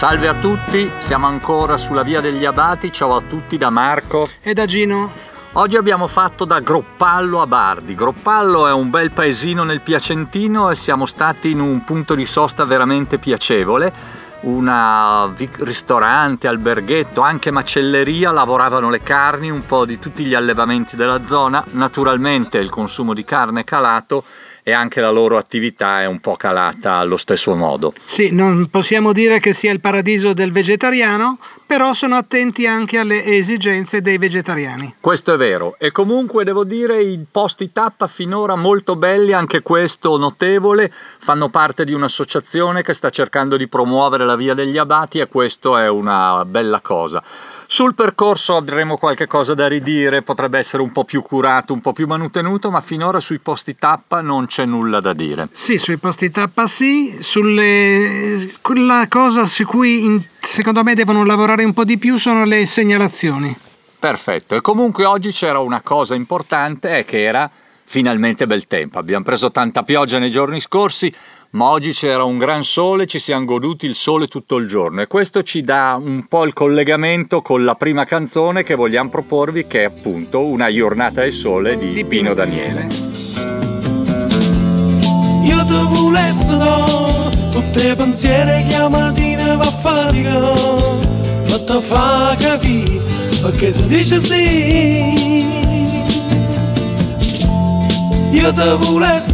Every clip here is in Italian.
Salve a tutti, siamo ancora sulla via degli Abati, ciao a tutti da Marco e da Gino. Oggi abbiamo fatto da Groppallo a Bardi. Groppallo è un bel paesino nel Piacentino e siamo stati in un punto di sosta veramente piacevole. Un ristorante, alberghetto, anche macelleria, lavoravano le carni, un po' di tutti gli allevamenti della zona. Naturalmente il consumo di carne è calato e anche la loro attività è un po' calata allo stesso modo. Sì, non possiamo dire che sia il paradiso del vegetariano, però sono attenti anche alle esigenze dei vegetariani. Questo è vero e comunque devo dire i posti tappa finora molto belli, anche questo notevole, fanno parte di un'associazione che sta cercando di promuovere la via degli abati e questo è una bella cosa. Sul percorso avremo qualche cosa da ridire, potrebbe essere un po' più curato, un po' più manutenuto, ma finora sui posti tappa non c'è nulla da dire. Sì, sui posti tappa sì, sulle... quella cosa su cui in... secondo me devono lavorare un po' di più sono le segnalazioni. Perfetto, e comunque oggi c'era una cosa importante, è che era finalmente bel tempo. Abbiamo preso tanta pioggia nei giorni scorsi, ma oggi c'era un gran sole, ci siamo goduti il sole tutto il giorno e questo ci dà un po' il collegamento con la prima canzone che vogliamo proporvi che è appunto Una giornata al sole di, di Pino Daniele. Io ti volessi tutte le pensieri che a mattina va a fare ma ti fa capire perché si dice sì io ti volessi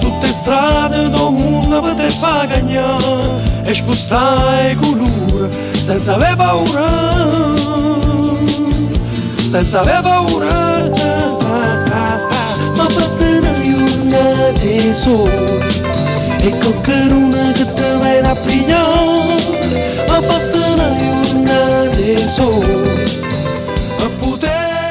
tutte strade del mondo per te fa cagnare e spostare colore senza avere paura. Senza avere paura. Ma basta una giornata sole e una che ti viene a pigliare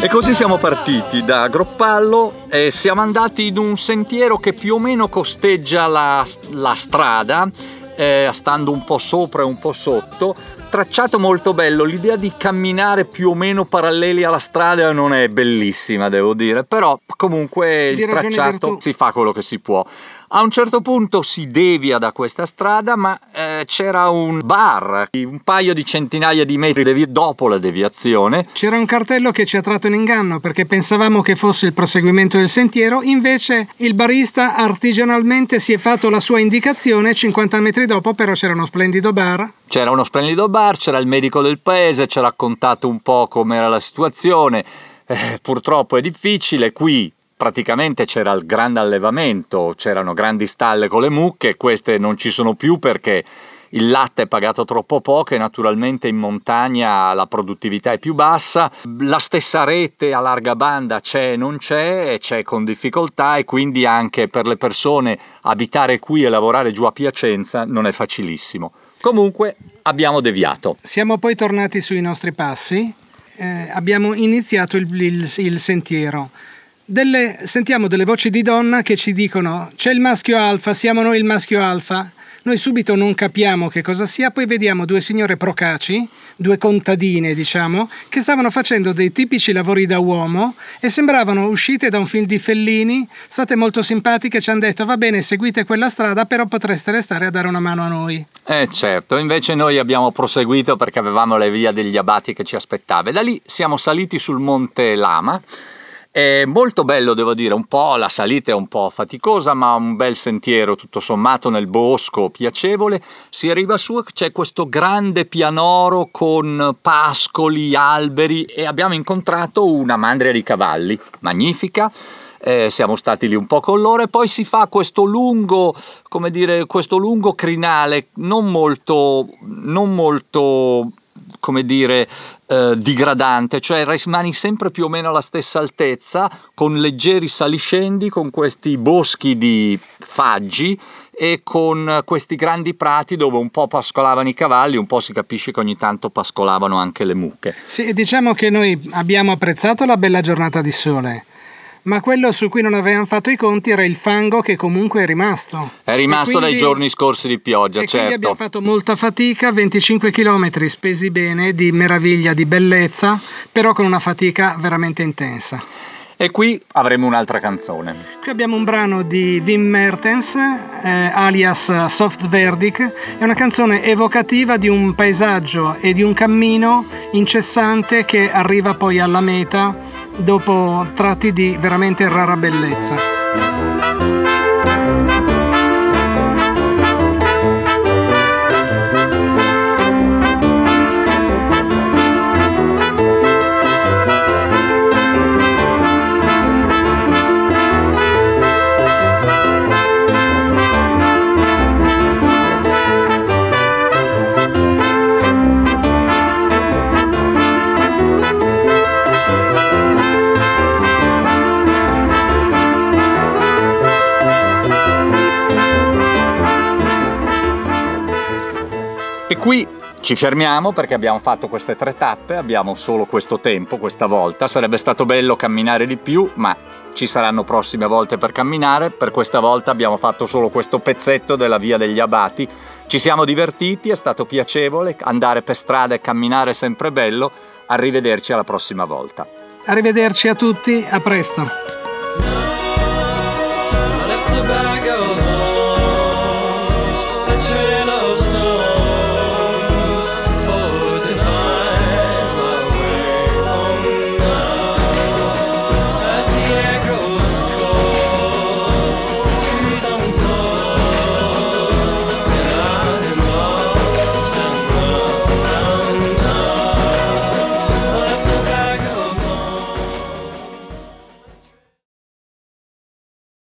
e così siamo partiti da Groppallo e siamo andati in un sentiero che più o meno costeggia la, la strada, eh, stando un po' sopra e un po' sotto. Tracciato molto bello, l'idea di camminare più o meno paralleli alla strada non è bellissima, devo dire, però comunque di il tracciato si fa quello che si può. A un certo punto si devia da questa strada, ma eh, c'era un bar, un paio di centinaia di metri devi- dopo la deviazione. C'era un cartello che ci ha tratto in inganno perché pensavamo che fosse il proseguimento del sentiero, invece il barista artigianalmente si è fatto la sua indicazione, 50 metri dopo però c'era uno splendido bar. C'era uno splendido bar, c'era il medico del paese, ci ha raccontato un po' com'era la situazione. Eh, purtroppo è difficile, qui praticamente c'era il grande allevamento, c'erano grandi stalle con le mucche, queste non ci sono più perché il latte è pagato troppo poco e naturalmente in montagna la produttività è più bassa, la stessa rete a larga banda c'è e non c'è e c'è con difficoltà e quindi anche per le persone abitare qui e lavorare giù a Piacenza non è facilissimo. Comunque abbiamo deviato. Siamo poi tornati sui nostri passi, eh, abbiamo iniziato il, il, il sentiero delle, sentiamo delle voci di donna che ci dicono c'è il maschio alfa, siamo noi il maschio alfa. Noi subito non capiamo che cosa sia, poi vediamo due signore procaci, due contadine diciamo, che stavano facendo dei tipici lavori da uomo e sembravano uscite da un film di Fellini, state molto simpatiche, ci hanno detto va bene seguite quella strada però potreste restare a dare una mano a noi. Eh certo, invece noi abbiamo proseguito perché avevamo le vie degli abati che ci aspettava e da lì siamo saliti sul monte Lama è molto bello, devo dire, un po' la salita è un po' faticosa, ma un bel sentiero tutto sommato nel bosco, piacevole. Si arriva su, c'è questo grande pianoro con pascoli, alberi e abbiamo incontrato una mandria di cavalli, magnifica. Eh, siamo stati lì un po' con loro e poi si fa questo lungo, come dire, questo lungo crinale non molto, non molto come dire, eh, digradante, cioè rimani sempre più o meno alla stessa altezza, con leggeri saliscendi, con questi boschi di faggi e con questi grandi prati dove un po' pascolavano i cavalli, un po' si capisce che ogni tanto pascolavano anche le mucche. Sì, diciamo che noi abbiamo apprezzato la bella giornata di sole ma quello su cui non avevamo fatto i conti era il fango che comunque è rimasto. È rimasto quindi, dai giorni scorsi di pioggia, e certo. Abbiamo fatto molta fatica, 25 km spesi bene, di meraviglia, di bellezza, però con una fatica veramente intensa. E qui avremo un'altra canzone. Qui abbiamo un brano di Wim Mertens, eh, alias Soft Verdic, è una canzone evocativa di un paesaggio e di un cammino incessante che arriva poi alla meta dopo tratti di veramente rara bellezza. Qui ci fermiamo perché abbiamo fatto queste tre tappe, abbiamo solo questo tempo questa volta, sarebbe stato bello camminare di più, ma ci saranno prossime volte per camminare, per questa volta abbiamo fatto solo questo pezzetto della via degli abati, ci siamo divertiti, è stato piacevole, andare per strada e camminare è sempre bello, arrivederci alla prossima volta. Arrivederci a tutti, a presto.